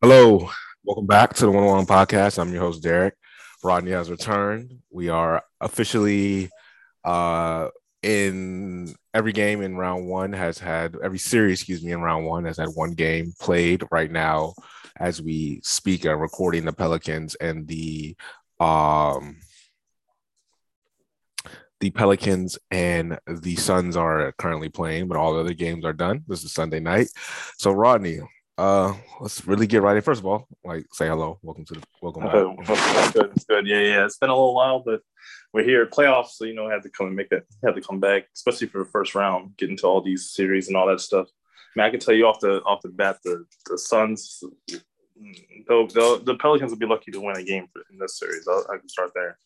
Hello, welcome back to the One One Podcast. I'm your host Derek. Rodney has returned. We are officially uh, in every game in round one has had every series, excuse me, in round one has had one game played right now as we speak. Are recording the Pelicans and the um the Pelicans and the Suns are currently playing, but all the other games are done. This is Sunday night. So Rodney, uh, let's really get right in. First of all, like say hello, welcome to the welcome. Uh, it's good, it's good. Yeah, yeah. It's been a little while, but we're here. Playoffs, so you know, had to come and make it. Had to come back, especially for the first round, get into all these series and all that stuff. I, mean, I can tell you off the off the bat, the the Suns, the the Pelicans will be lucky to win a game in this series. I'll, I can start there.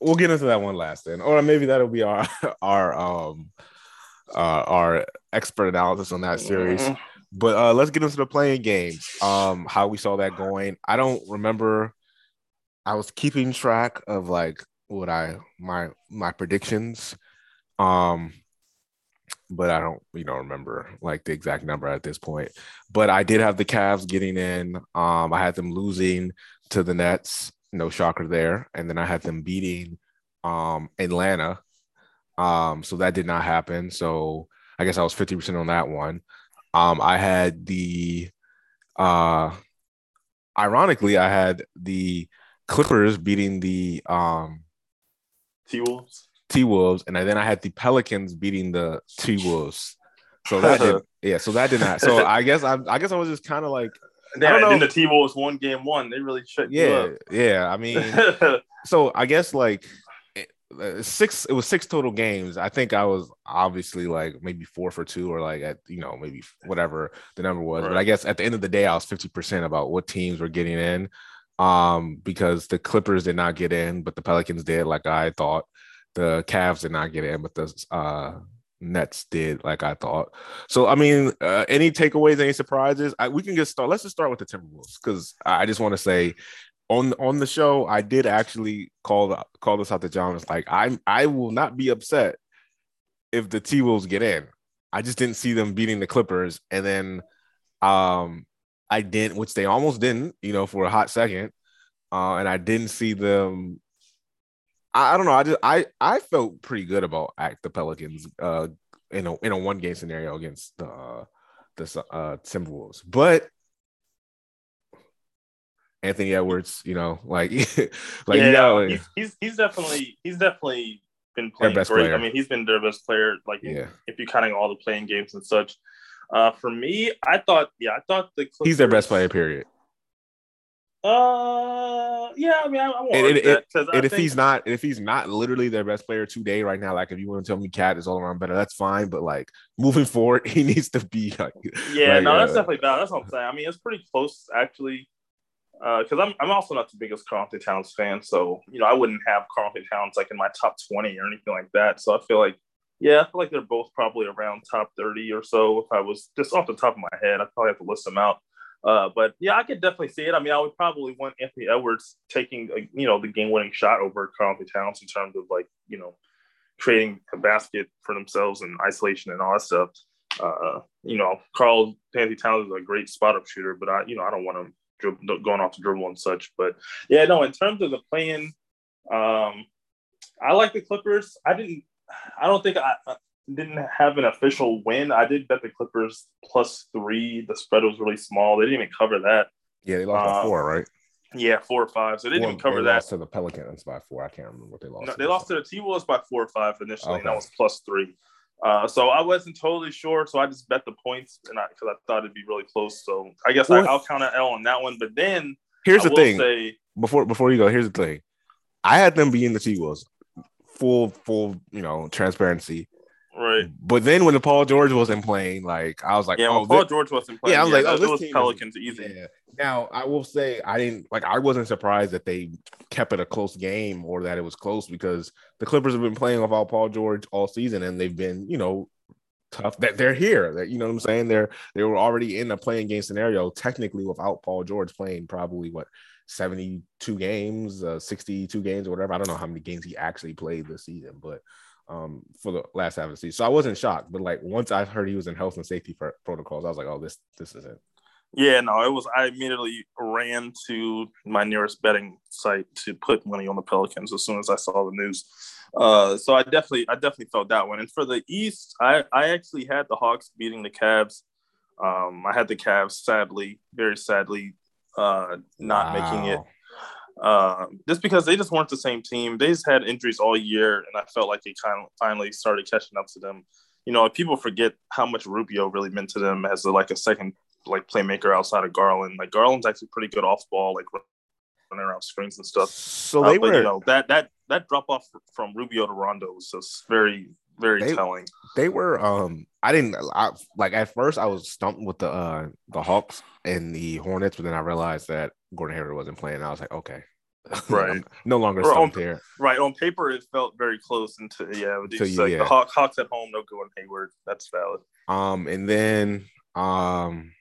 We'll get into that one last then, or maybe that'll be our our um uh, our expert analysis on that series. Mm-hmm. But uh, let's get into the playing games. Um, how we saw that going. I don't remember. I was keeping track of like what I my my predictions. Um, but I don't, you know, remember like the exact number at this point. But I did have the Cavs getting in. Um, I had them losing to the Nets. No shocker there. And then I had them beating um Atlanta. Um, so that did not happen. So I guess I was 50% on that one. Um, I had the uh ironically, I had the Clippers beating the um T Wolves. T Wolves, and then I had the Pelicans beating the T Wolves. So that did yeah, so that did not. So I guess I I guess I was just kind of like yeah, and then the T Wolves won game one. They really shut yeah, Yeah, I mean, so I guess like six it was six total games i think i was obviously like maybe four for two or like at you know maybe whatever the number was right. but i guess at the end of the day i was 50% about what teams were getting in um because the clippers did not get in but the pelicans did like i thought the Cavs did not get in but the uh Nets did, like I thought. So, I mean, uh, any takeaways, any surprises? I, we can get started. Let's just start with the Timberwolves because I just want to say on on the show, I did actually call call this out to John. It's like I I will not be upset if the T Wolves get in. I just didn't see them beating the Clippers, and then um I didn't, which they almost didn't, you know, for a hot second. Uh, and I didn't see them. I, I don't know. I just I I felt pretty good about act the Pelicans uh in a in a one game scenario against the uh, the uh Timberwolves, but Anthony Edwards, you know, like like yeah, you know, he's, he's he's definitely he's definitely been playing great. Player. I mean, he's been their best player. Like, yeah. if you're counting all the playing games and such. Uh, for me, I thought, yeah, I thought the Clippers, he's their best player. Period. Uh, yeah, I mean, I, I and, and, that, and, and if he's not, if he's not literally their best player today, right now, like if you want to tell me KAT is all around better, that's fine. But like moving forward, he needs to be like, yeah, like, no, that's uh, definitely bad. That's what I'm saying. I mean, it's pretty close actually because uh, I'm I'm also not the biggest Karl-Anthony Towns fan, so you know I wouldn't have Karl-Anthony Towns like in my top 20 or anything like that. So I feel like yeah, I feel like they're both probably around top 30 or so. If I was just off the top of my head, I'd probably have to list them out. Uh, but yeah, I could definitely see it. I mean, I would probably want Anthony Edwards taking a, you know the game-winning shot over Karl-Anthony Towns in terms of like you know creating a basket for themselves and isolation and all that stuff. Uh, you know, Carl Anthony Towns is a great spot up shooter, but I, you know, I don't want him going off the dribble and such. But yeah, no, in terms of the playing, um, I like the Clippers. I didn't, I don't think I, I didn't have an official win. I did bet the Clippers plus three. The spread was really small. They didn't even cover that. Yeah, they lost by four, right? Yeah, four or five. So they didn't even cover they that. Lost to the Pelicans by four. I can't remember what they lost. No, they lost to the T Wolves by four or five initially, okay. and that was plus three. Uh, so I wasn't totally sure, so I just bet the points, and because I, I, thought it'd be really close. So I guess well, I, will count an L on that one. But then here's I the thing: say, before before you go, here's the thing. I had them being the T Wolves, full full you know transparency. Right. But then when the Paul George wasn't playing, like I was like, yeah, oh, Paul this, George wasn't playing. Yeah, I was yeah, like, oh, this was Pelicans is, easy. Yeah. Now I will say I didn't like I wasn't surprised that they kept it a close game or that it was close because the Clippers have been playing without Paul George all season and they've been, you know, tough that they're here. That you know what I'm saying? They're they were already in a playing game scenario, technically without Paul George playing probably what 72 games, uh, 62 games or whatever. I don't know how many games he actually played this season, but um, for the last half of the season. So I wasn't shocked, but like once I heard he was in health and safety protocols, I was like, oh, this this is it. Yeah, no, it was. I immediately ran to my nearest betting site to put money on the Pelicans as soon as I saw the news. Uh, so I definitely, I definitely felt that one. And for the East, I, I actually had the Hawks beating the Cavs. Um, I had the Cavs, sadly, very sadly, uh, not wow. making it. Uh, just because they just weren't the same team. They just had injuries all year, and I felt like it kind of finally started catching up to them. You know, people forget how much Rubio really meant to them as a, like a second like playmaker outside of Garland. Like Garland's actually pretty good off ball, like running around screens and stuff. So they uh, were, you know, that that that drop off from Rubio to Rondo was just very very they, telling. They were um I didn't I, like at first I was stumped with the uh the Hawks and the Hornets, but then I realized that Gordon Hayward wasn't playing. I was like, okay. Right. no longer stumped on, here. Right. On paper it felt very close into yeah, you, like yeah. the Hawks, Hawks at home, no Gordon Hayward. That's valid. Um and then um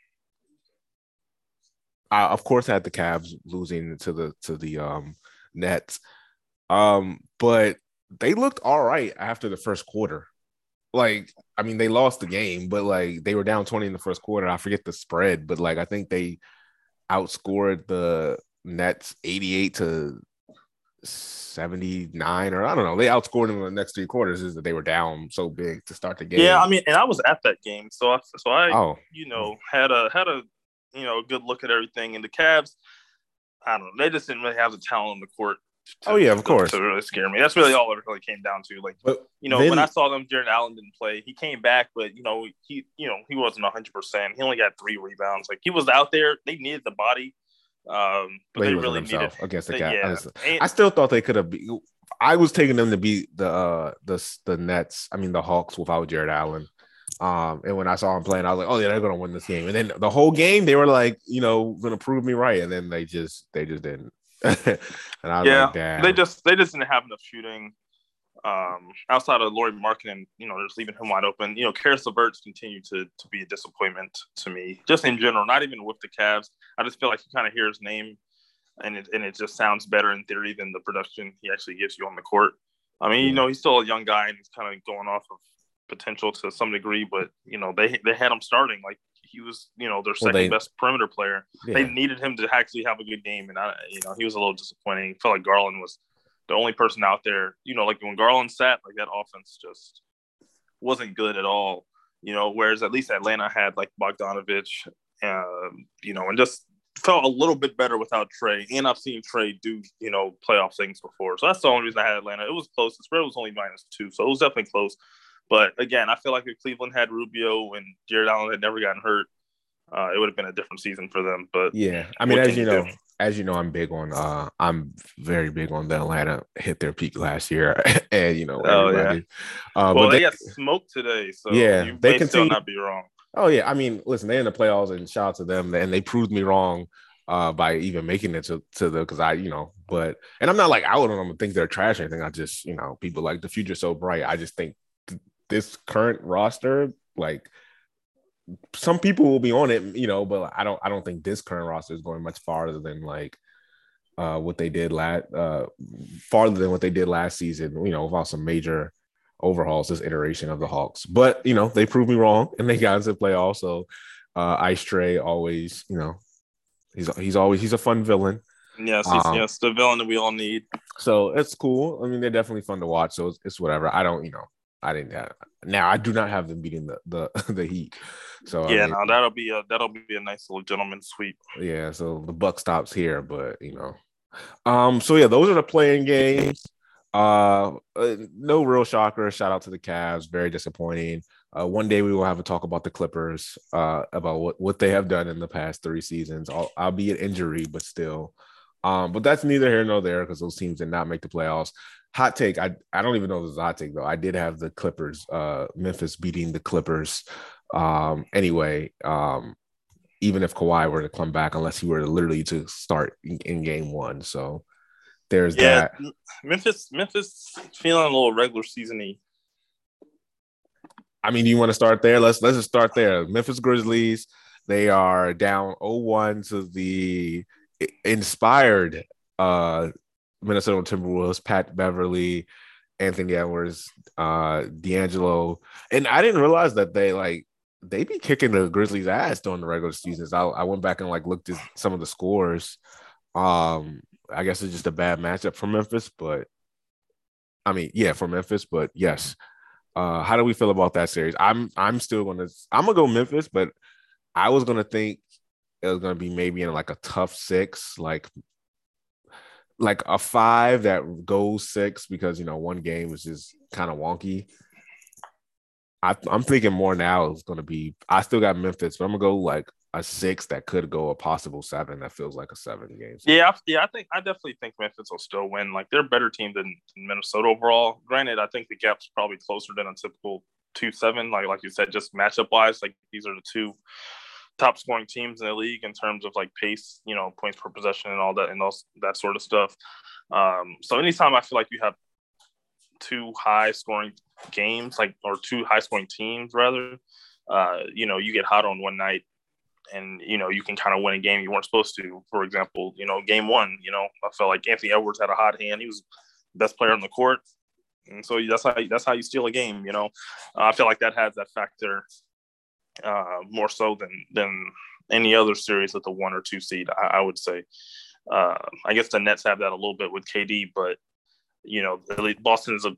I of course had the Cavs losing to the to the um Nets. Um, but they looked all right after the first quarter. Like, I mean, they lost the game, but like they were down 20 in the first quarter. I forget the spread, but like I think they outscored the Nets 88 to 79 or I don't know. They outscored them in the next three quarters is that they were down so big to start the game. Yeah, I mean, and I was at that game. So I so I oh. you know, had a had a you know, a good look at everything. And the Cavs, I don't know, they just didn't really have the talent on the court. To, oh yeah, of course. To really scare me. That's really all it really came down to. Like, but you know, then, when I saw them, Jarrett Allen didn't play. He came back, but you know, he you know he wasn't hundred percent. He only got three rebounds. Like he was out there. They needed the body. Um, but they really needed against the Cavs. Yeah. I still thought they could have. I was taking them to beat the uh the the Nets. I mean the Hawks without Jarrett Allen. Um, and when I saw him playing, I was like, "Oh yeah, they're gonna win this game." And then the whole game, they were like, you know, gonna prove me right, and then they just they just didn't. and I yeah, like, they just they just didn't have enough shooting. Um, outside of Lauri Markkanen, you know, they're just leaving him wide open. You know, Caris LeVert's continue to to be a disappointment to me, just in general. Not even with the Cavs. I just feel like you kind of hear his name, and it and it just sounds better in theory than the production he actually gives you on the court. I mean, you know, he's still a young guy and he's kind of going off of potential to some degree, but you know they they had him starting like he was you know their second well, they, best perimeter player. Yeah. They needed him to actually have a good game, and I you know he was a little disappointing. Felt like Garland was the only person out there. You know, like when Garland sat, like that offense just wasn't good at all. You know, whereas at least Atlanta had like Bogdanovich, uh, you know, and just felt a little bit better without Trae. And I've seen Trae do, you know, playoff things before. So that's the only reason I had Atlanta. It was close. The spread was only minus two. So it was definitely close. But again, I feel like if Cleveland had Rubio and Jarrett Allen had never gotten hurt, uh, it would have been a different season for them. But yeah, I mean, as you know, do? as you know, I'm big on. Uh, I'm very big on the Atlanta hit their peak last year, and you know, oh yeah. Uh, well, they, they, got smoked today, so yeah, you they can still not be wrong. Oh yeah, I mean, listen, they're in the playoffs, and shout out to them, and they proved me wrong uh, by even making it to, to the because I, you know, but and I'm not like out on them and think they're trash or anything. I just, you know, people like the future so bright. I just think this current roster, like some people will be on it, you know, but I don't I don't think this current roster is going much farther than like uh what they did last uh farther than what they did last season, you know, without some major overhauls this iteration of the Hawks. But you know, they proved me wrong and they got into play also. Uh Ice always, you know, he's he's always he's a fun villain. Yes, um, yes, the villain that we all need. So it's cool. I mean, they're definitely fun to watch. So it's, it's whatever. I don't, you know, I didn't have now I do not have them beating the the, the Heat. So yeah, I mean, no, that'll be a that'll be a nice little gentleman sweep. Yeah, so the buck stops here, but you know, um, so yeah, those are the playing games. Uh, uh, no real shocker. Shout out to the Cavs. Very disappointing. Uh, one day we will have a talk about the Clippers, uh, about what, what they have done in the past three seasons, I'll, albeit injury, but still. Um, but that's neither here nor there because those teams did not make the playoffs hot take. I I don't even know if this is a hot take though. I did have the Clippers, uh, Memphis beating the Clippers. Um, anyway, um, even if Kawhi were to come back, unless he were to literally to start in, in game one. So there's yeah, that. Memphis, Memphis feeling a little regular seasony. I mean, do you want to start there? Let's let's just start there. Memphis Grizzlies, they are down 0-1 to the inspired uh Minnesota Timberwolves, Pat Beverley, Anthony Edwards, uh, D'Angelo, and I didn't realize that they like they be kicking the Grizzlies' ass during the regular seasons. I, I went back and like looked at some of the scores. Um, I guess it's just a bad matchup for Memphis, but I mean, yeah, for Memphis, but yes. Uh, how do we feel about that series? I'm I'm still gonna I'm gonna go Memphis, but I was gonna think it was gonna be maybe in like a tough six, like like a five that goes six because you know one game was just kind of wonky. I, am thinking more now is going to be. I still got Memphis, but I'm gonna go like a six that could go a possible seven. That feels like a seven game. Yeah, yeah. I think I definitely think Memphis will still win. Like they're a better team than, Minnesota overall. Granted, I think the gap's probably closer than a typical two seven. Like like you said, just matchup wise, like these are the two top scoring teams in the league in terms of like pace, you know, points per possession and all that and those that sort of stuff. Um, so anytime I feel like you have two high scoring games, like or two high scoring teams rather, uh, you know, you get hot on one night and you know you can kind of win a game you weren't supposed to. For example, you know, game one, you know, I felt like Anthony Edwards had a hot hand. He was best player on the court. And so that's how that's how you steal a game, you know. Uh, I feel like that has that factor uh, more so than than any other series with a one or two seed. I, I would say. Uh, I guess the Nets have that a little bit with KD, but you know, Boston is a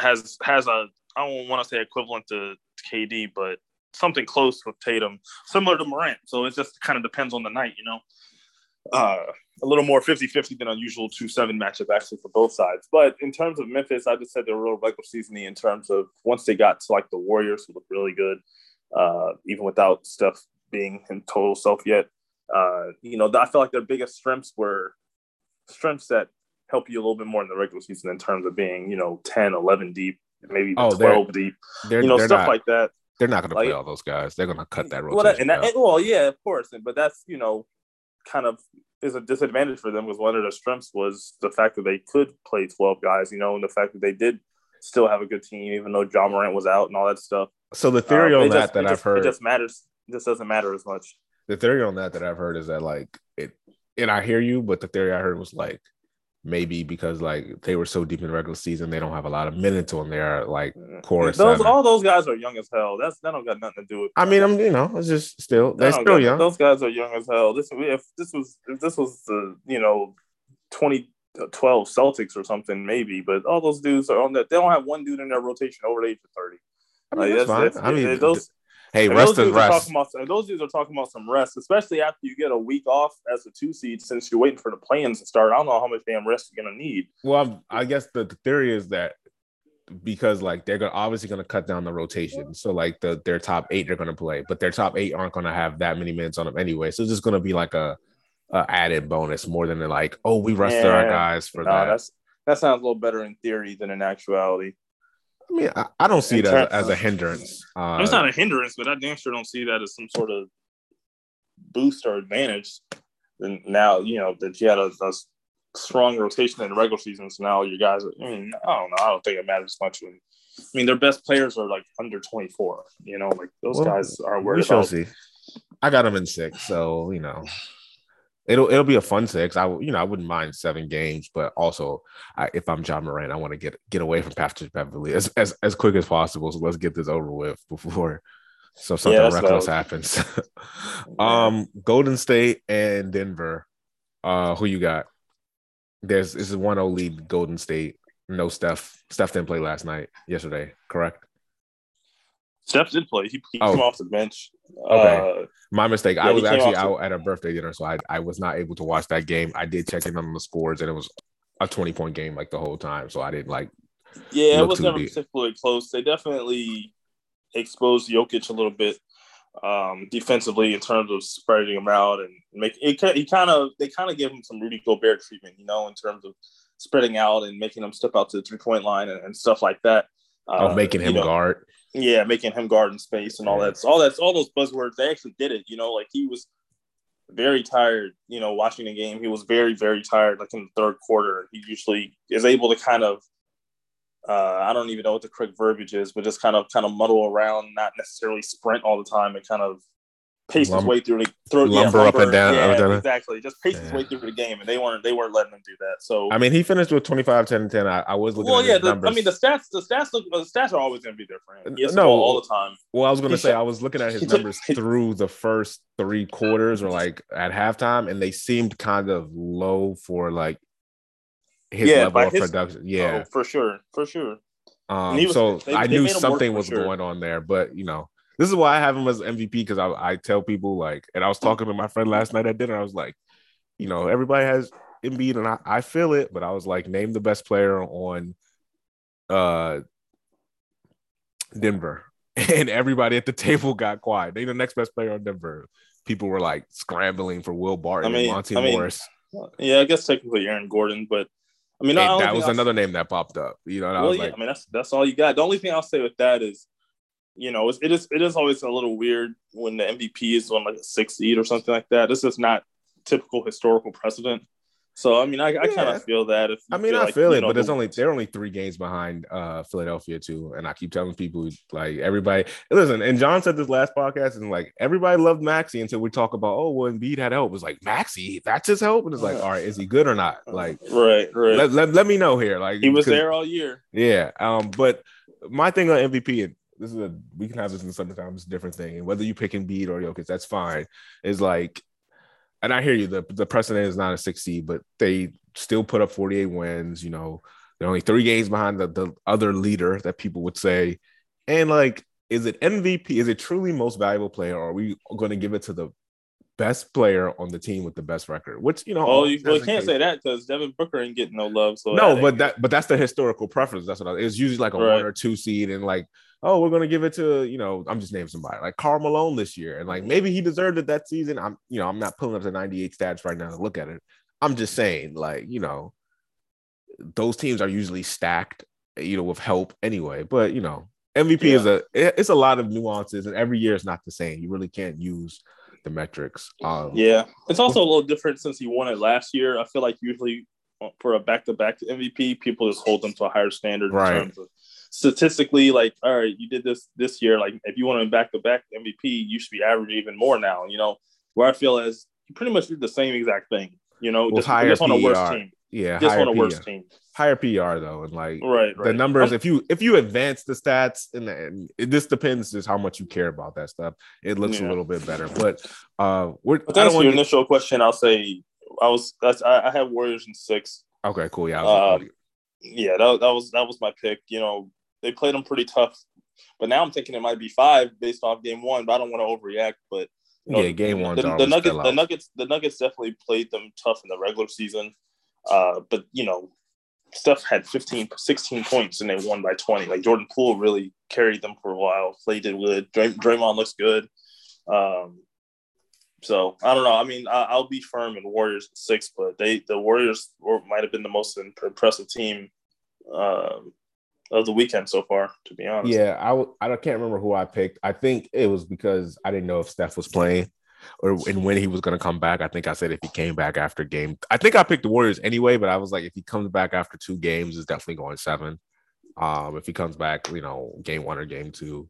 has has a I don't want to say equivalent to KD, but something close with Tatum, similar to Morant. So it just kind of depends on the night, you know. Uh, a little more 50-50 than unusual 2-7 matchup actually for both sides. But in terms of Memphis, I just said they're a real regular seasoning in terms of once they got to like the Warriors who look really good, uh, even without Steph being in total self yet. Uh, you know, I feel like their biggest strengths were strengths that help you a little bit more in the regular season in terms of being, you know, 10, 11 deep, maybe oh, 12 deep, you know, stuff not, like that. They're not going to like, play all those guys. They're going to cut that rotation. Well, that, and that, well, yeah, of course. But that's, you know, kind of is a disadvantage for them because one of their strengths was the fact that they could play 12 guys, you know, and the fact that they did still have a good team, even though Ja Morant was out and all that stuff. So the theory um, on that just, that I've just, heard it just matters. It just doesn't matter as much. The theory on that that I've heard is that like it, and I hear you, but the theory I heard was like maybe because like they were so deep in regular season, they don't have a lot of minutes on their like core. Those seven. all those guys are young as hell. That's that don't got nothing to do with. I mean, I'm you know, it's just still they're still young. Those guys are young as hell. This if this was if this was the you know 2012 Celtics or something maybe, but all those dudes are on that. They don't have one dude in their rotation over the age of 30. I mean, that's, that's, I mean, those Hey, rest is rest. About, those dudes are talking about some rest, especially after you get a week off as a two seed since you're waiting for the plans to start. I don't know how much damn rest you're gonna need. Well, I'm, i guess the, the, theory is that because like they're gonna, obviously going to cut down the rotation, so like the their top eight are going to play, but their top eight aren't going to have that many minutes on them anyway. So it's just going to be like a, a, added bonus more than like, oh, we rested yeah. our guys for that. That's that sounds a little better in theory than in actuality. I mean, I, I don't see it as, as, a hindrance. Uh, it's not a hindrance, but I damn sure don't see that as some sort of boost or advantage. And now, you know, that you had a, a strong rotation in the regular season. So now you guys, are, I mean, I don't know. I don't think it matters much when, I mean, their best players are like under 24, you know, like those well, guys are worried we shall about. see. I got them in six. So, you know, it'll it'll be a fun six. I you know I wouldn't mind seven games, but also I, if I'm Ja Morant, I want to get get away from Patrick Beverley as, as as quick as possible. So let's get this over with before so something yeah, reckless happens. um, Golden State and Denver. Uh, who you got? There's this is one O lead Golden State. No Steph. Steph didn't play last night. Yesterday, correct? Steph did play. He, he oh. came off the bench. Okay. Uh, My mistake. Yeah, I was actually out to... at a birthday dinner, so I, I was not able to watch that game. I did check in on the scores, and it was a 20 point game like the whole time. So I didn't like. Yeah, it was never deep. particularly close. They definitely exposed Jokic a little bit um, defensively in terms of spreading him out and make it. He kind of they kind of gave him some Rudy Gobert treatment, you know, in terms of spreading out and making him step out to the three point line and, and, stuff like that. Oh, uh, making him you know, guard. Yeah, making him guard in space and all that. So all that's all those buzzwords. They actually did it. You know, like he was very tired. You know, watching the game, he was very very tired. Like in the third quarter, he usually is able to kind of. Uh, I don't even know what the correct verbiage is, but just kind of kind of muddle around, not necessarily sprint all the time, and kind of pace his way through the throw lumber, yeah, lumber up and down. Yeah, down. exactly. Just pace yeah. his way through the game, and they weren't they weren't letting him do that. So I mean, he finished with 25, 10, and 10. I, I was looking. Well, yeah. The, I mean, the stats the stats look the stats are always going to be different. No, all the time. Well, I was going to say I was looking at his numbers through the first three quarters or like at halftime, and they seemed kind of low for like his yeah, level of his, production. Yeah, oh, for sure, for sure. Um, was, so they, I they knew something was sure. going on there, but you know, this is why I have him as MVP because I, I tell people like, and I was talking to my friend last night at dinner. I was like, you know, everybody has Embiid, and I, I feel it, but I was like, name the best player on uh Denver, and everybody at the table got quiet. They the next best player on Denver. People were like scrambling for Will Barton I mean, and Monte I mean, Morris. Yeah, I guess technically Aaron Gordon, but I mean, I that was another name that popped up. You know, well, yeah, like, I mean, that's that's all you got. The only thing I'll say with that is, you know, it is it is always a little weird when the MVP is on like a six seed or something like that. This is not typical historical precedent. So I mean, I, I kind of feel that. If I mean, feel I like, feel it, know, but it's only they're only three games behind uh Philadelphia too. And I keep telling people like everybody listen. And John said this last podcast, and like everybody loved Maxey until we talk about oh well, Embiid had help. It was like Maxey, that's his help, and it's like all right, is he good or not? Like right, right. Let, let, let me know here. Like he was there all year. Yeah. Um. But my thing on MVP and this is a we can have this in the summertime. It's a different thing. And whether you pick Embiid or Jokic, that's fine. Is like and I hear you. The the precedent is not a six seed, but they still put up 48 wins. You know, they're only three games behind the, the other leader that people would say. And like, is it MVP? Is it truly most valuable player? Or are we going to give it to the best player on the team with the best record? Which you know, oh, you, well, can't say that because Devin Booker ain't getting no love. So no, but that but that's the historical preference. That's what I, it's usually like a right. one or two seed, and like oh, we're gonna give it to you know, I'm just naming somebody like Karl Malone this year, and like maybe he deserved it that season. I'm you know, I'm not pulling up the 98 stats right now to look at it. I'm just saying, like you know, those teams are usually stacked, you know, with help anyway. But you know, MVP yeah. is a it's a lot of nuances, and every year is not the same. You really can't use the metrics. Um, yeah, it's also a little different since he won it last year. I feel like usually for a back-to-back MVP, people just hold them to a higher standard right. in terms of statistically, like, all right, you did this this year. Like, if you want to back to back MVP, you should be averaging even more now. You know, where I feel as you pretty much did the same exact thing. You know, well, just, higher just on a worse team. Yeah, just on a worse team. Higher PR though, and like right, right. the numbers. I'm, if you if you advance the stats, and, and it, this depends just how much you care about that stuff. It looks yeah. a little bit better, but uh, we're. But that's your initial question. I'll say I was I, I have Warriors in six. Okay, cool. Yeah, uh, yeah, that, that was that was my pick. You know, they played them pretty tough. But now I'm thinking it might be five based off game one, but I don't want to overreact. But you know, yeah, game one. The, the Nuggets, the Nuggets, the Nuggets definitely played them tough in the regular season. Uh, but you know, Steph had 15, 16 points and they won by 20. Like Jordan Poole really carried them for a while. Clay did good. Dray- Draymond looks good. Um, so I don't know. I mean, I, will be firm in Warriors six, but they the Warriors might have been the most impressive team um, of the weekend so far, to be honest. Yeah, I w- I can't remember who I picked. I think it was because I didn't know if Steph was playing or and when he was going to come back. I think I said if he came back after game. I think I picked the Warriors anyway, but I was like, if he comes back after two games, it's definitely going seven. Um, if he comes back, you know, game one or game two,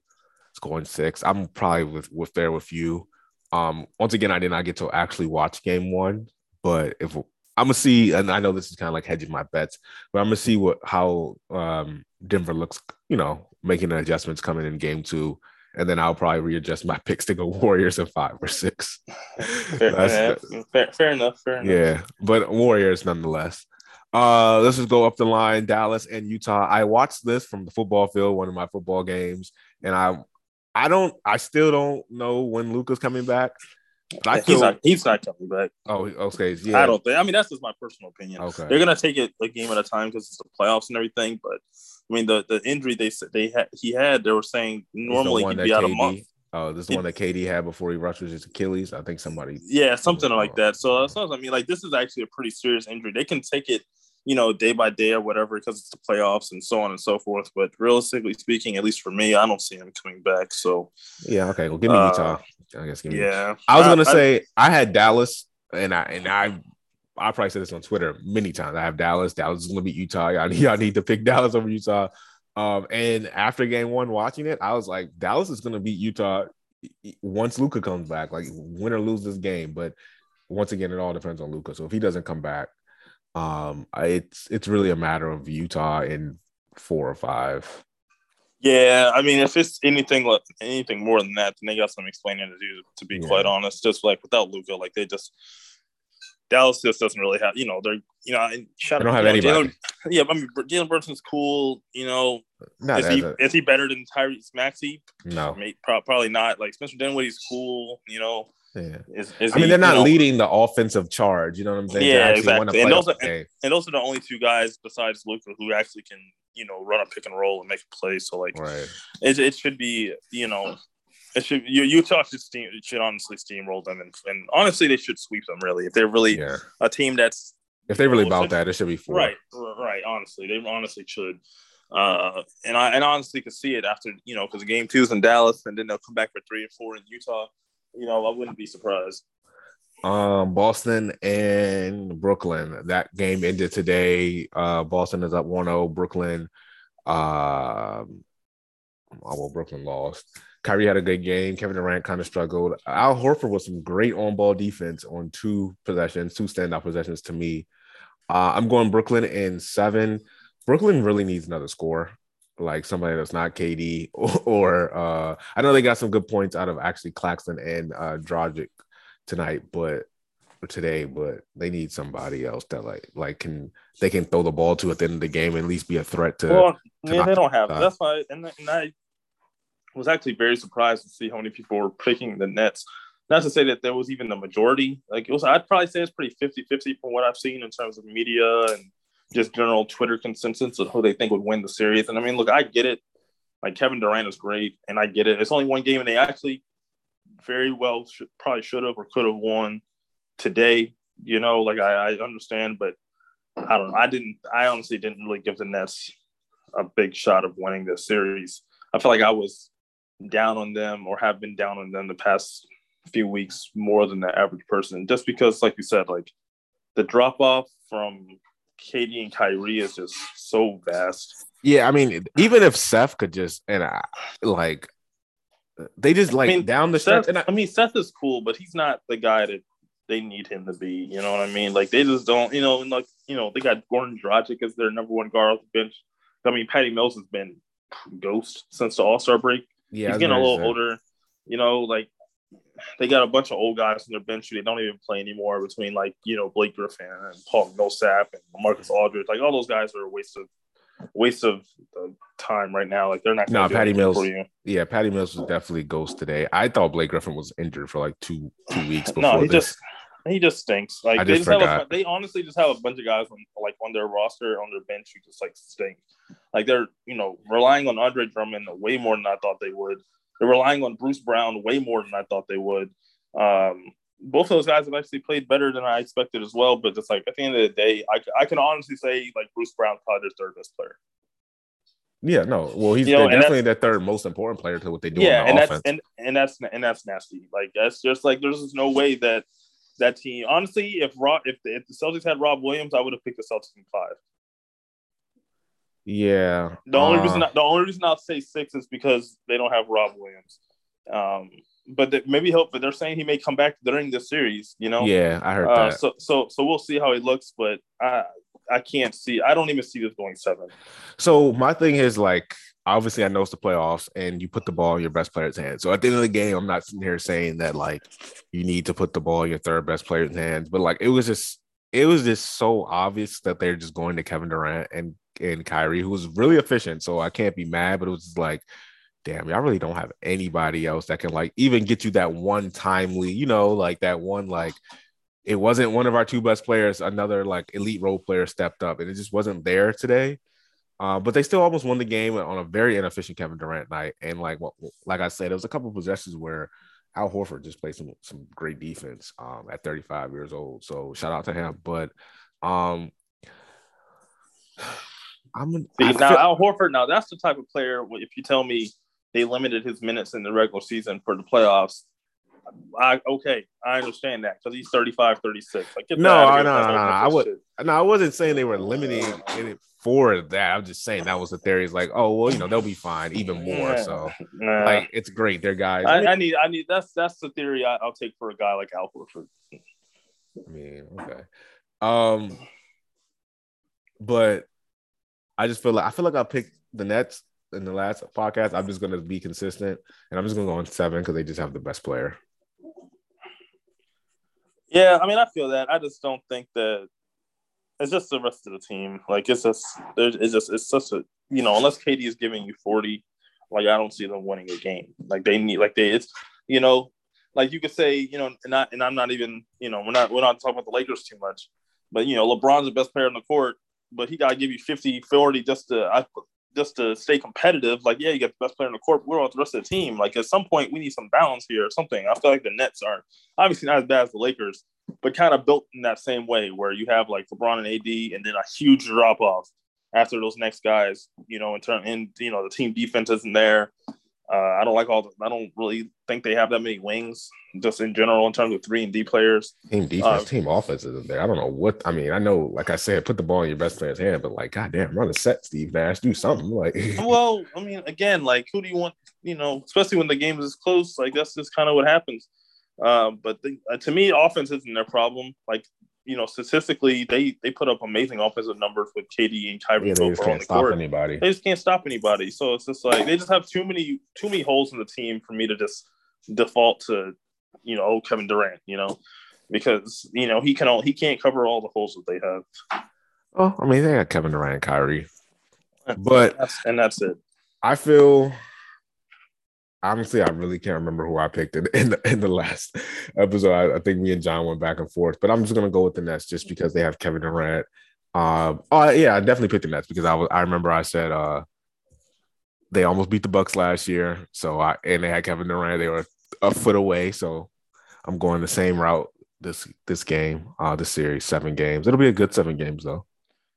it's going six. I'm probably with with there with you. Um, once again, I did not get to actually watch game one, but if I'm gonna see, and I know this is kind of like hedging my bets, but I'm gonna see what how um, Denver looks. You know, making the adjustments coming in game two, and then I'll probably readjust my picks to go Warriors in five or six. Fair, fair, fair, enough. Fair enough. Yeah, but Warriors nonetheless. Uh, let's just go up the line. Dallas and Utah. I watched this from the football field, one of my football games, and I, I don't, I still don't know when Luka's coming back. I he's not. He's not coming back. Oh, okay. Yeah. I don't think. I mean, that's just my personal opinion. Okay. They're gonna take it a game at a time because it's the playoffs and everything. But I mean, the the injury they said they had he had, they were saying normally he'd be out KD, a month. Oh, this is the one that KD had before he ruptured his Achilles. I think somebody. Yeah, something like that. So that's what I mean. Like this is actually a pretty serious injury. They can take it you know, day by day or whatever, because it's the playoffs and so on and so forth. But realistically speaking, at least for me, I don't see him coming back. So yeah, okay. Well, give me uh, Utah. I guess. Give me yeah. I was gonna I, say I, I had Dallas, and I and I. I probably said this on Twitter many times. I have Dallas. Dallas is going to beat Utah. Y'all need, y'all need to pick Dallas over Utah. Um, and after game one, watching it, I was like, Dallas is going to beat Utah once Luka comes back, like win or lose this game, but once again, it all depends on Luka. So if he doesn't come back, um, it's it's really a matter of Utah in four or five. Yeah, I mean, if it's anything like anything more than that, then they got some explaining to do. To be yeah. quite honest, just like without Luka, like they just Dallas just doesn't really have, you know, they're you know, shout they don't have anybody. Jalen, yeah, I mean, Jalen Brunson's cool. You know, not is he a, is he better than Tyrese Maxey? No, Maybe, probably not. Like Spencer Dinwiddie's cool. You know, yeah. Is I mean, they're not know, leading the offensive charge. You know what I'm saying? Yeah, exactly. And those, are, and, and those are the only two guys besides Luka who actually can, you know, run a pick and roll and make a play. So like, right. it, it should be, you know, it should you Utah should steam should honestly steamroll them and, and honestly they should sweep them really if they're really yeah. a team that's if they really about that it should be four. Right, right. Honestly, they honestly should. Uh, and I and honestly could see it after you know because game two is in Dallas and then they'll come back for three and four in Utah. You know, I wouldn't be surprised. Um, Boston and Brooklyn. That game ended today. Uh, Boston is up 1-0. Brooklyn, uh, well, Brooklyn lost. Kyrie had a good game. Kevin Durant kind of struggled. Al Horford was some great on ball defense on two possessions, two standout possessions to me. Uh, I'm going Brooklyn in seven. Brooklyn really needs another score, like somebody that's not KD or, or uh, I know they got some good points out of actually Claxton and uh, Dragic tonight, but or today, but they need somebody else that like like can they can throw the ball to at the end of the game and at least be a threat to. Well, to yeah, they don't have. That's why, and, and I was actually very surprised to see how many people were picking the Nets. Not to say that there was even the majority. Like it was, I'd probably say it's pretty 50-50 from what I've seen in terms of media and just general Twitter consensus of who they think would win the series. And I mean, look, I get it. Like Kevin Durant is great, and I get it. It's only one game, and they actually very well should, probably should have or could have won today. You know, like I, I understand, but I don't know. I didn't. I honestly didn't really give the Nets a big shot of winning this series. I feel like I was down on them or have been down on them the past few weeks more than the average person, just because, like you said, like the drop off from KD and Kyrie is just so vast. Yeah, I mean, even if Seth could just and I like they just like I mean, down the Seth, stretch. I, I, mean, Seth is cool, but he's not the guy that they need him to be. You know what I mean? Like they just don't. You know, like you know, they got Goran Dragic as their number one guard off the bench. I mean, Patty Mills has been ghost since the All Star break. Yeah, he's getting a little older. You know, like they got a bunch of old guys on their bench who they don't even play anymore. Between like you know Blake Griffin and Paul Millsap and Marcus Aldridge, like all those guys are a waste of waste of uh, time right now. Like they're not. No, Patty Mills. Yeah, Patty Mills was definitely ghost today. I thought Blake Griffin was injured for like two two weeks before. no, he this. just he just stinks. Like I they just, just have a, they honestly just have a bunch of guys on like on their roster on their bench who just like stink. Like they're you know relying on Andre Drummond way more than I thought they would. They're relying on Bruce Brown way more than I thought they would. Um, both of those guys have actually played better than I expected as well. But just like at the end of the day, I, I can honestly say like Bruce Brown's probably their third best player. Yeah, no. Well, he's you know, definitely the third most important player to what they do. Yeah, and offense. that's and, and that's and that's nasty. Like that's just like there's just no way that that team. Honestly, if Rob, if the, if the Celtics had Rob Williams, I would have picked the Celtics in five. Yeah. The only uh, reason the only reason I'll say six is because they don't have Rob Williams. Um, but maybe hope. But they're saying he may come back during the series. You know. Yeah, I heard uh, that. So so so we'll see how he looks, but I I can't see. I don't even see this going seven. So my thing is like obviously I know it's the playoffs and you put the ball in your best player's hands. So at the end of the game, I'm not sitting here saying that like you need to put the ball in your third best player's hands, but like it was just it was just so obvious that they're just going to Kevin Durant and and Kyrie, who was really efficient. So I can't be mad, but it was like, damn, y'all really don't have anybody else that can like even get you that one timely, you know, like that one like it wasn't one of our two best players, another like elite role player stepped up, and it just wasn't there today. Uh, but they still almost won the game on a very inefficient Kevin Durant night. And like well, like I said, there was a couple possessions where Al Horford just played some some great defense um, at 35 years old. So shout out to him. But um, I'm See, now feel- Al Horford. Now that's the type of player. If you tell me they limited his minutes in the regular season for the playoffs, I okay, I understand that because he's 35, 36. Like, no, no, no, no, no. I would no, I wasn't saying they were limiting it for that. I'm just saying that was the theory. Is like, oh well, you know, they'll be fine even more. So like, it's great. They're guys. I, I need, I need. That's that's the theory I, I'll take for a guy like Al Horford. I mean, okay. Um, but I just feel like I feel like I picked the Nets in the last podcast. I'm just gonna be consistent, and I'm just gonna go on seven because they just have the best player. Yeah, I mean, I feel that. I just don't think that it's just the rest of the team. Like it's just, it's just, it's such a, you know, unless KD is giving you 40, like I don't see them winning a game. Like they need, like they, it's, you know, like you could say, you know, and not, and I'm not even, you know, we're not, we're not talking about the Lakers too much, but you know, LeBron's the best player on the court, but he got to give you 50, 40 just to, I, just to stay competitive. Like, yeah, you got the best player in the court. We're with the rest of the team. Like, at some point, we need some balance here or something. I feel like the Nets are obviously not as bad as the Lakers, but kind of built in that same way where you have like LeBron and AD, and then a huge drop off after those next guys. You know, in turn, and you know, the team defense isn't there. Uh, I don't like all. The, I don't really think they have that many wings, just in general, in terms of three and D players. Team defense, Uh, team offense isn't there. I don't know what. I mean, I know, like I said, put the ball in your best player's hand, but like, goddamn, run a set, Steve Nash, do something. Like, Well, I mean, again, like who do you want? You know, especially when the game is close, like that's just kind of what happens. Um, but the, uh, to me, offense isn't their problem. Like you know, statistically, they they put up amazing offensive numbers with KD and Kyrie yeah, they just can't the stop court. anybody. They just can't stop anybody. So it's just like they just have too many too many holes in the team for me to just default to, you know, Kevin Durant. You know, because you know he can all, he can't cover all the holes that they have. Oh, I mean, they got Kevin Durant, and Kyrie, but That's, and that's it. I feel honestly, I really can't remember who I picked in, in the in the last episode. I, I think me and John went back and forth, but I'm just gonna go with the Nets just because they have Kevin Durant. Um, oh yeah, I definitely picked the Nets because I was I remember I said uh they almost beat the Bucks last year, so I and they had Kevin Durant. They were a foot away, so I'm going the same route this this game, uh, this series, seven games. It'll be a good seven games though.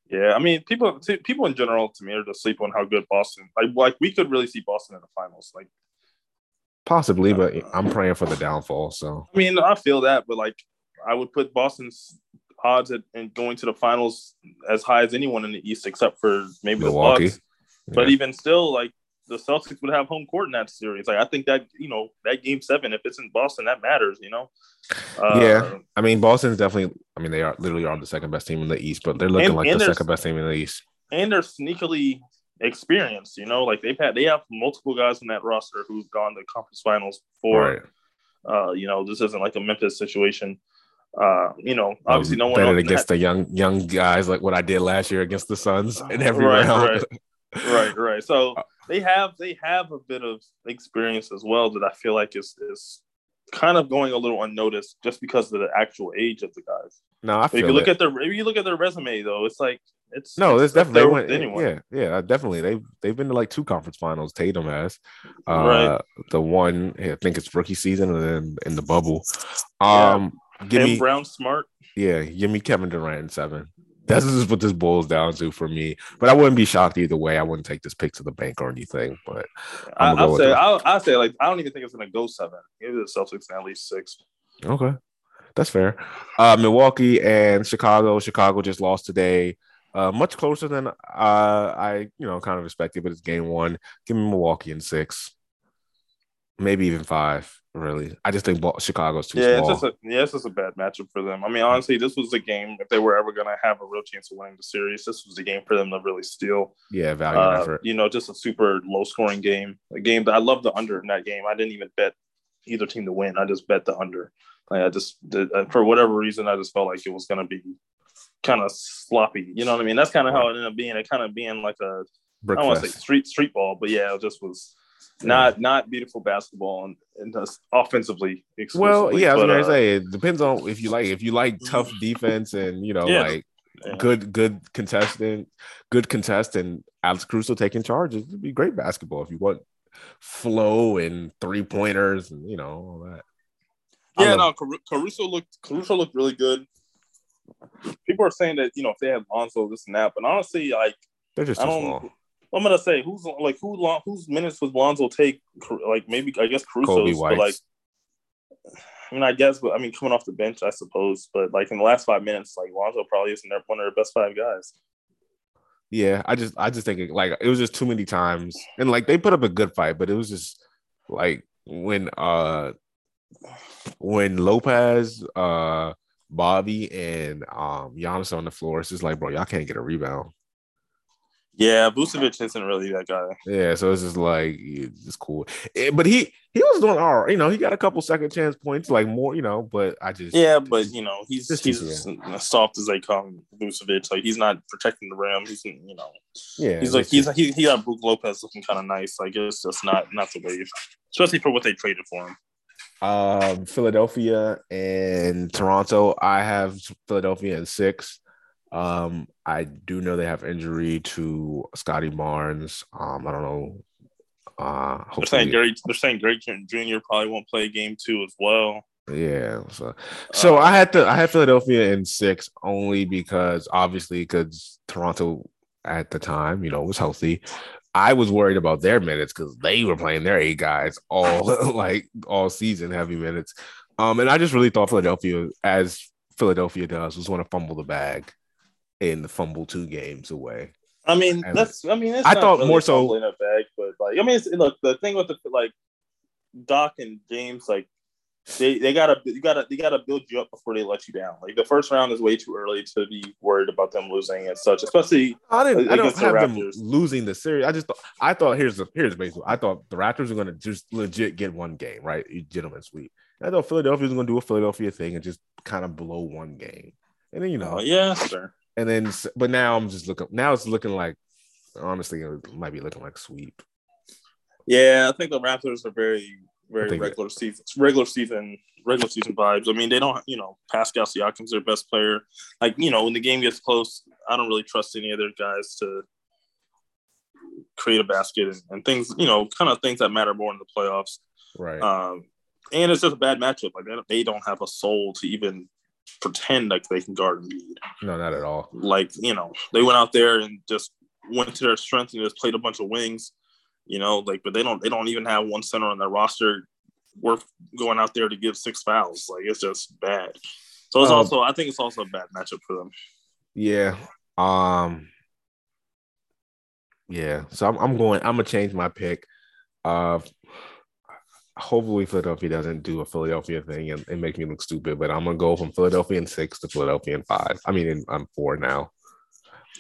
Yeah, I mean, people t- people in general to me are just sleep on how good Boston. Like, like we could really see Boston in the finals. Like, Possibly, but I'm praying for the downfall. So I mean, I feel that, but like, I would put Boston's odds at and going to the finals as high as anyone in the East, except for maybe Milwaukee. the Bucks. But Yeah. even still, like the Celtics would have home court in that series. Like, I think that you know that game seven, if it's in Boston, that matters. You know. Uh, Yeah. I mean, Boston's definitely. I mean, they are literally are the second best team in the East, but they're looking And- like and the second best team in the East. and they're sneakily experienced. You know, like they've had they have multiple guys in that roster who've gone to conference finals before. Right. Uh, you know, this isn't like a Memphis situation. Uh, you know, obviously no one else- against the young young guys like what I did last year against the Suns in every Right, round. right. right, right. So they have they have a bit of experience as well that I feel like is is kind of going a little unnoticed just because of the actual age of the guys. no, I But if you look it. at their if you look at their resume though, it's like it's no, it's it's definitely they went. anyone. Yeah, yeah, definitely. They've they've been to like two conference finals. Tatum has, uh, Right. the one I think it's rookie season and then in the bubble. Yeah. Um, give Him, me Brown Smart. yeah, give me Kevin Durant in seven. That's just what this boils down to for me. But I wouldn't be shocked either way. I wouldn't take this pick to the bank or anything. But I, I'm gonna go I'll say. I'll, I'll say like I don't even think it's gonna go seven. Maybe the Celtics at least six. Okay. That's fair. Uh, Milwaukee and Chicago. Chicago just lost today. Uh, much closer than uh, I, you know, kind of expected, but it's game one. Give me Milwaukee in six, maybe even five. Really, I just think Chicago's too Yeah, small. it's just a yeah, it's just a bad matchup for them. I mean, honestly, this was the game if they were ever gonna have a real chance of winning the series. This was the game for them to really steal. yeah, valiant Uh, effort. you know, just a super low scoring game. A game that I love the under in that game. I didn't even bet either team to win. I just bet the under. Like I just did, uh, for whatever reason, I just felt like it was gonna be kind of sloppy. You know what I mean? That's kind of how it ended up being. It kind of being like a I don't want to say street street ball, but yeah, it just was not not beautiful basketball and, and just offensively. Well, yeah, I was gonna uh, say it depends on if you like if you like tough defense and you know Yeah. like yeah. good good contestant, good contestant. Alex Caruso taking charges. It'd be great basketball if you want flow and three pointers and you know all that. Yeah, no, Caru- Caruso looked Caruso looked really good. People are saying that you know if they had Lonzo this and that, but honestly, like They're just I too don't. small. I'm gonna say who's like who whose minutes would Lonzo take? Like maybe I guess Caruso's, but like I mean I guess, but I mean coming off the bench, I suppose. But like in the last five minutes, like Lonzo probably isn't their- one of their best five guys. Yeah, I just I just think it, like it was just too many times, and like they put up a good fight, but it was just like when uh when Lopez, uh Bobby, and um Giannis on the floor, it's just like, bro, y'all can't get a rebound. Yeah, Vucevic isn't really that guy. Yeah, so it's just like it's cool, eh, but he he was doing all right. You know, he got a couple second chance points, like more. You know, but I just yeah, but you know, he's just he's as soft as they come. Vucevic, like he's not protecting the rim. He's you know, yeah, he's like he's he, he got Brook Lopez looking kind of nice. Like it's just not not the wave, especially for what they traded for him. Um, Philadelphia and Toronto. I have Philadelphia in six. Um, I do know they have injury to Scottie Barnes. Um, I don't know. Uh, they're saying Gary. They're saying Gary Jr. probably won't play game two as well. Yeah. So, so uh, I had to. I had Philadelphia in six only because obviously because Toronto at the time, you know, was healthy. I was worried about their minutes because they were playing their eight guys all like all season heavy minutes. Um, and I just really thought Philadelphia, as Philadelphia does, was going to fumble the bag in the fumble two games away. I mean, and that's. I mean, I thought really more so in a bag, but like, I mean, look, the thing with the like Doc and James, like they they gotta you gotta they gotta build you up before they let you down. Like the first round is way too early to be worried about them losing and such, especially. I didn't. I don't have them losing the series. I just thought, I thought here's the here's basically I thought the Raptors were gonna just legit get one game right, gentlemen sweep. I thought Philadelphia was gonna do a Philadelphia thing and just kind of blow one game, and then you know, oh, yeah, sure. And then, but now I'm just looking. Now it's looking like, honestly, it might be looking like sweep. Yeah, I think the Raptors are very, very regular season, regular season, regular season vibes. I mean, they don't, you know, Pascal Siakam's their best player. Like, you know, when the game gets close, I don't really trust any other guys to create a basket and, and things, you know, kind of things that matter more in the playoffs. Right. Um, and it's just a bad matchup. Like they don't have a soul to even pretend like they can guard Embiid. No, not at all. Like you know, they went out there and just went to their strength and just played a bunch of wings. You know, like but they don't they don't even have one center on their roster worth going out there to give six fouls. Like it's just bad. So it's um, also I think it's also a bad matchup for them. Yeah. Um. Yeah. So I'm I'm going. I'm gonna change my pick. Uh, hopefully Philadelphia doesn't do a Philadelphia thing and, and, make me look stupid, but I'm gonna go from Philadelphia in six to Philadelphia in five. I mean, in, I'm four now.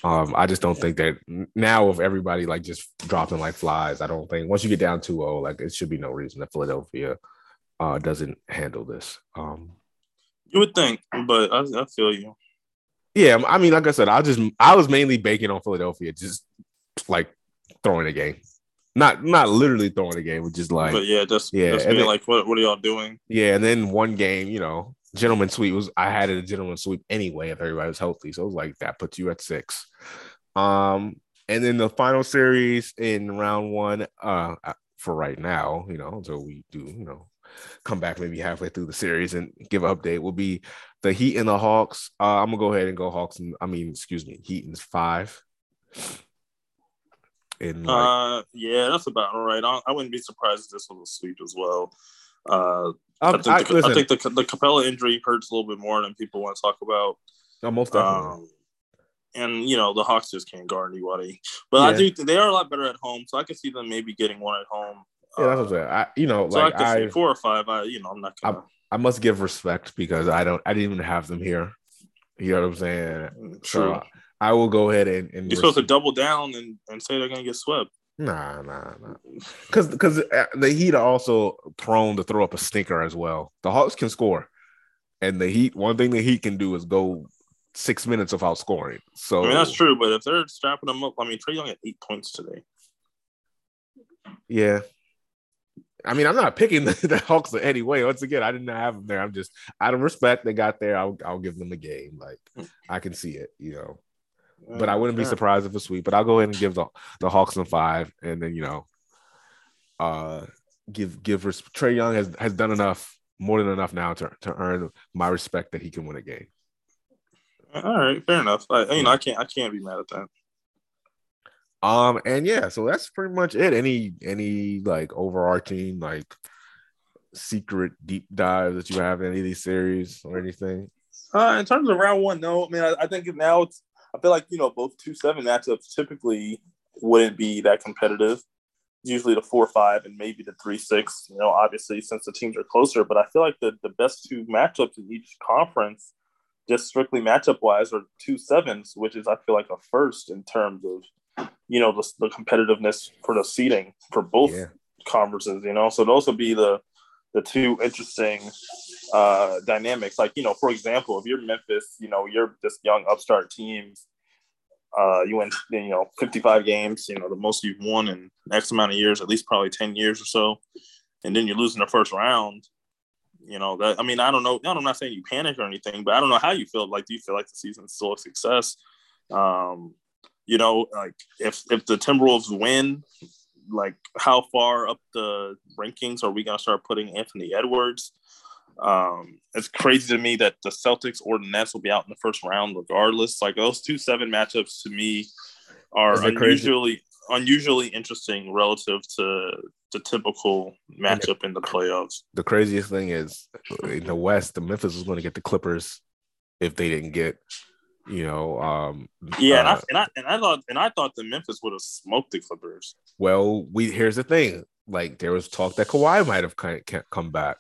Um, I just don't think that now with everybody like just dropping like flies, I don't think once you get down 2-0, like it should be no reason that Philadelphia uh doesn't handle this. Um you would think, but I, I feel you. Yeah, I mean, like I said, I just I was mainly baking on Philadelphia, just like throwing a game not not literally throwing a game, but just like but yeah, just yeah, just being then, like what what are y'all doing? Yeah, and then one game, you know, gentleman sweep was I had it a gentleman sweep anyway if everybody was healthy. So it was like that puts you at six. Um, and then the final series in round one, uh, for right now, you know, until we do, you know, come back maybe halfway through the series and give an update will be the Heat and the Hawks. Uh, I'm gonna go ahead and go Hawks and I mean, excuse me, Heat and five. In like... uh, yeah, that's about all right. I, I wouldn't be surprised if this was a sweep as well. Uh, I think, I, the, I think the, the Capela injury hurts a little bit more than people want to talk about. Almost definitely. Um, and you know the Hawks just can't guard anybody, but yeah. I do they are a lot better at home, so I can see them maybe getting one at home. Yeah, that's what I'm saying. I, you know, so like I, I four or five. I, you know, I'm not. Gonna... I, I, must give respect because I don't. I didn't even have them here. You know what I'm saying? True. So I will go ahead and. and You're supposed to double down and, and say they're gonna get swept. Nah, nah, nah. Because because uh, the Heat are also prone to throw up a stinker as well. The Hawks can score, and the Heat. One thing the Heat can do is go six minutes without scoring. So I mean that's true, but if they're strapping them up, I mean Trae Young had eight points today. Yeah. I mean, I'm not picking the, the Hawks in any way. Once again, I didn't have them there. I'm just out of respect. They got there. I'll, I'll give them a game. Like. I can see it, you know but I wouldn't be surprised if it's sweet. But I'll go ahead and give the the Hawks a five, and then you know, uh, give give Trae Young has has done enough, more than enough now to to earn my respect that he can win a game. All right, fair enough. I, you know, I can't I can't be mad at that. Um, and yeah, so that's pretty much it. Any any like overarching like secret deep dive that you have in any of these series or anything? Uh, in terms of round one, no. I mean, I, I think now it's I feel like you know both two seven matchups typically wouldn't be that competitive. Usually the four five and maybe the three six. You know, obviously since the teams are closer, but I feel like the the best two matchups in each conference, just strictly matchup wise, are two sevens, which is I feel like a first in terms of you know the, the competitiveness for the seating for both yeah. conferences. You know, so those would be the the two interesting uh, dynamics. Like, you know, for example, if you're Memphis, you know, you're this young upstart team, uh, you win, you know, 55 games, you know, the most you've won in X amount of years, at least probably 10 years or so. And then you're losing the first round. You know, that, I mean, I don't know. I'm not saying you panic or anything, but I don't know how you feel. Like, do you feel like the season's still a success? Um, you know, like if, if the Timberwolves win, like how far up the rankings are we going to start putting Anthony Edwards? Um, it's crazy to me that the Celtics or the Nets will be out in the first round regardless. Like those two seven matchups to me are unusually unusually interesting relative to the typical matchup in the playoffs. The craziest thing is in the West, the Memphis was going to get the Clippers if they didn't get you know um yeah uh, and, I, and I and i thought and i thought the memphis would have smoked the clippers well we here's the thing like there was talk that Kawhi might have come back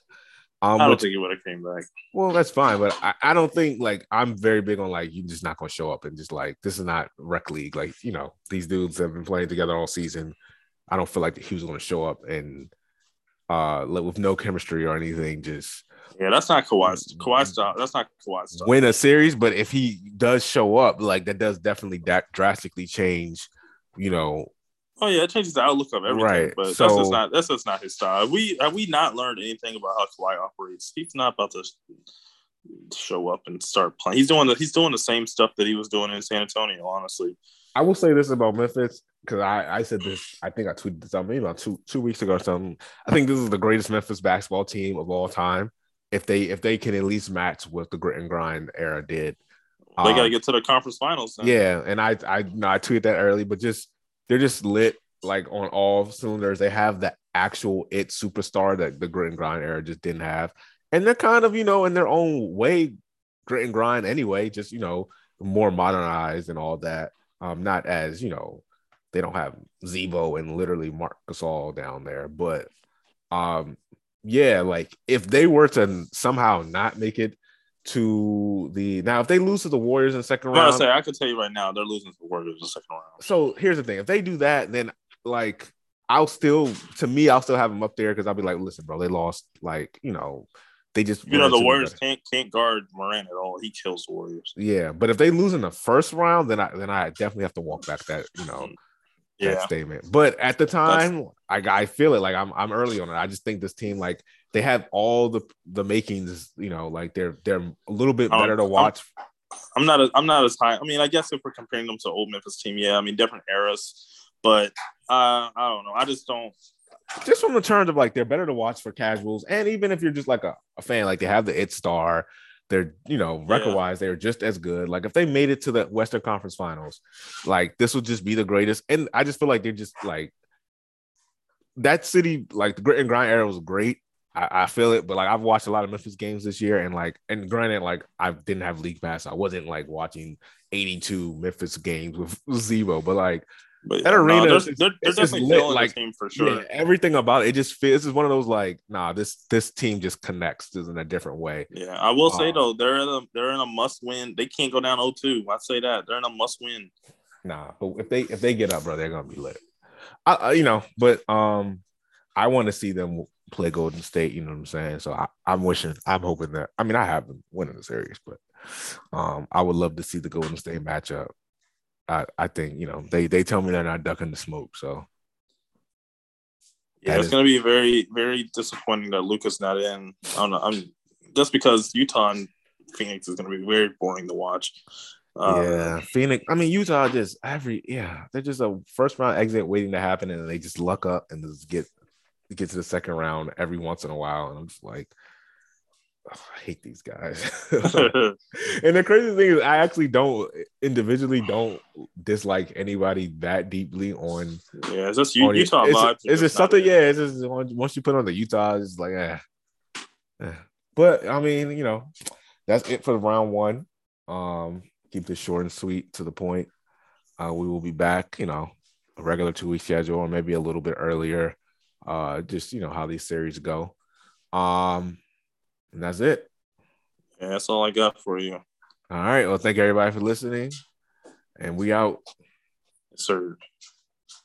um, I don't which, think he would have came back. Well, that's fine, but I, I don't think like I'm very big on like you're just not gonna show up and just like this is not rec league. Like you know these dudes have been playing together all season. I don't feel like he was gonna show up and uh with no chemistry or anything. Just yeah, that's not Kawhi's mm-hmm. Kawhi's style. That's not Kawhi's style. Win a series, but if he does show up, like that does definitely da- drastically change. You know, Oh yeah, it changes the outlook of everything. Right. But so, that's just not that's just not his style. We have we not learned anything about how Kawhi operates. He's not about to show up and start playing. He's doing the he's doing the same stuff that he was doing in San Antonio. Honestly, I will say this about Memphis because I I said this. I think I tweeted this out maybe about two two weeks ago or something. I think this is the greatest Memphis basketball team of all time. If they if they can at least match what the grit and grind era did. They um, got to get to the conference finals. Then. Yeah, and I I no, I tweeted that early, but just they're just lit like on all cylinders. They have the actual it superstar that the grit and grind era just didn't have. And they're kind of, you know, in their own way, grit and grind anyway, just, you know, more modernized and all that. Um, not as, you know, they don't have Z-Bo and literally Marc Gasol down there. But um, yeah, like if they were to somehow not make it to the now if they lose to the Warriors in the second round. I say I can tell you right now they're losing to the Warriors in the second round. So here's the thing: if they do that, then like I'll still to me I'll still have them up there because I'll be like, listen, bro, they lost like you know they just you know the Warriors can't can't guard Morant at all. He kills the Warriors. Yeah, but if they lose in the first round, then I then I definitely have to walk back that you know mm. Yeah. that statement. But at the time, I I feel it like I'm I'm early on it. I just think this team like they have all the the makings. You know, like they're they're a little bit better um, to watch. I'm, I'm not a, I'm not as high. I mean, I guess if we're comparing them to old Memphis team, yeah. I mean, different eras, but uh, I don't know. I just don't. Just from the terms of like they're better to watch for casuals, and even if you're just like a, a fan, like they have the it star, they're you know record wise they're just as good. Like if they made it to the Western Conference Finals, like this would just be the greatest. And I just feel like they're just like that city, like the grit and grind era was great. I, I, feel it, but like I've watched a lot of Memphis games this year, and like, and granted, like I didn't have league pass, I wasn't like watching 82 Memphis games with Z-Bo, but like but that arena, no, they're, they're, they're definitely lit, like, team for sure. Yeah, everything about it, it just feels. This is one of those like, nah, this this team just connects in a different way. Yeah, I will um, say though, they're in a they're in a must win. They can't go down 0-2. I say that they're in a must win. Nah, but if they if they get up, bro, they're gonna be lit. I, I you know, but um, I want to see them play Golden State. You know what I'm saying? So I, I'm wishing, I'm hoping that. I mean, I have them winning the series, but um, I would love to see the Golden State matchup I, I think you know they they tell me they're not ducking the smoke. So yeah, it's is, gonna be very very disappointing that Luka's not in. I don't know. I'm just because Utah and Phoenix is gonna be very boring to watch. Um, yeah, Phoenix. I mean, Utah just every yeah, they're just a first round exit waiting to happen, and they just luck up and just get get to the second round every once in a while. And I'm just like, oh, I hate these guys. and the crazy thing is, I actually don't individually don't dislike anybody that deeply on. Yeah, it's just on, Utah. It's, it's just something. Yeah, it's just once you put on the Utah, it's like, eh. eh. But I mean, you know, that's it for round one. Um, keep this short and sweet to the point. Uh, we will be back, you know, a regular two week schedule or maybe a little bit earlier. Uh, just you know how these series go. Um, and that's it. Yeah, that's all I got for you. All right. Well, thank everybody for listening, and we out. Yes, sir.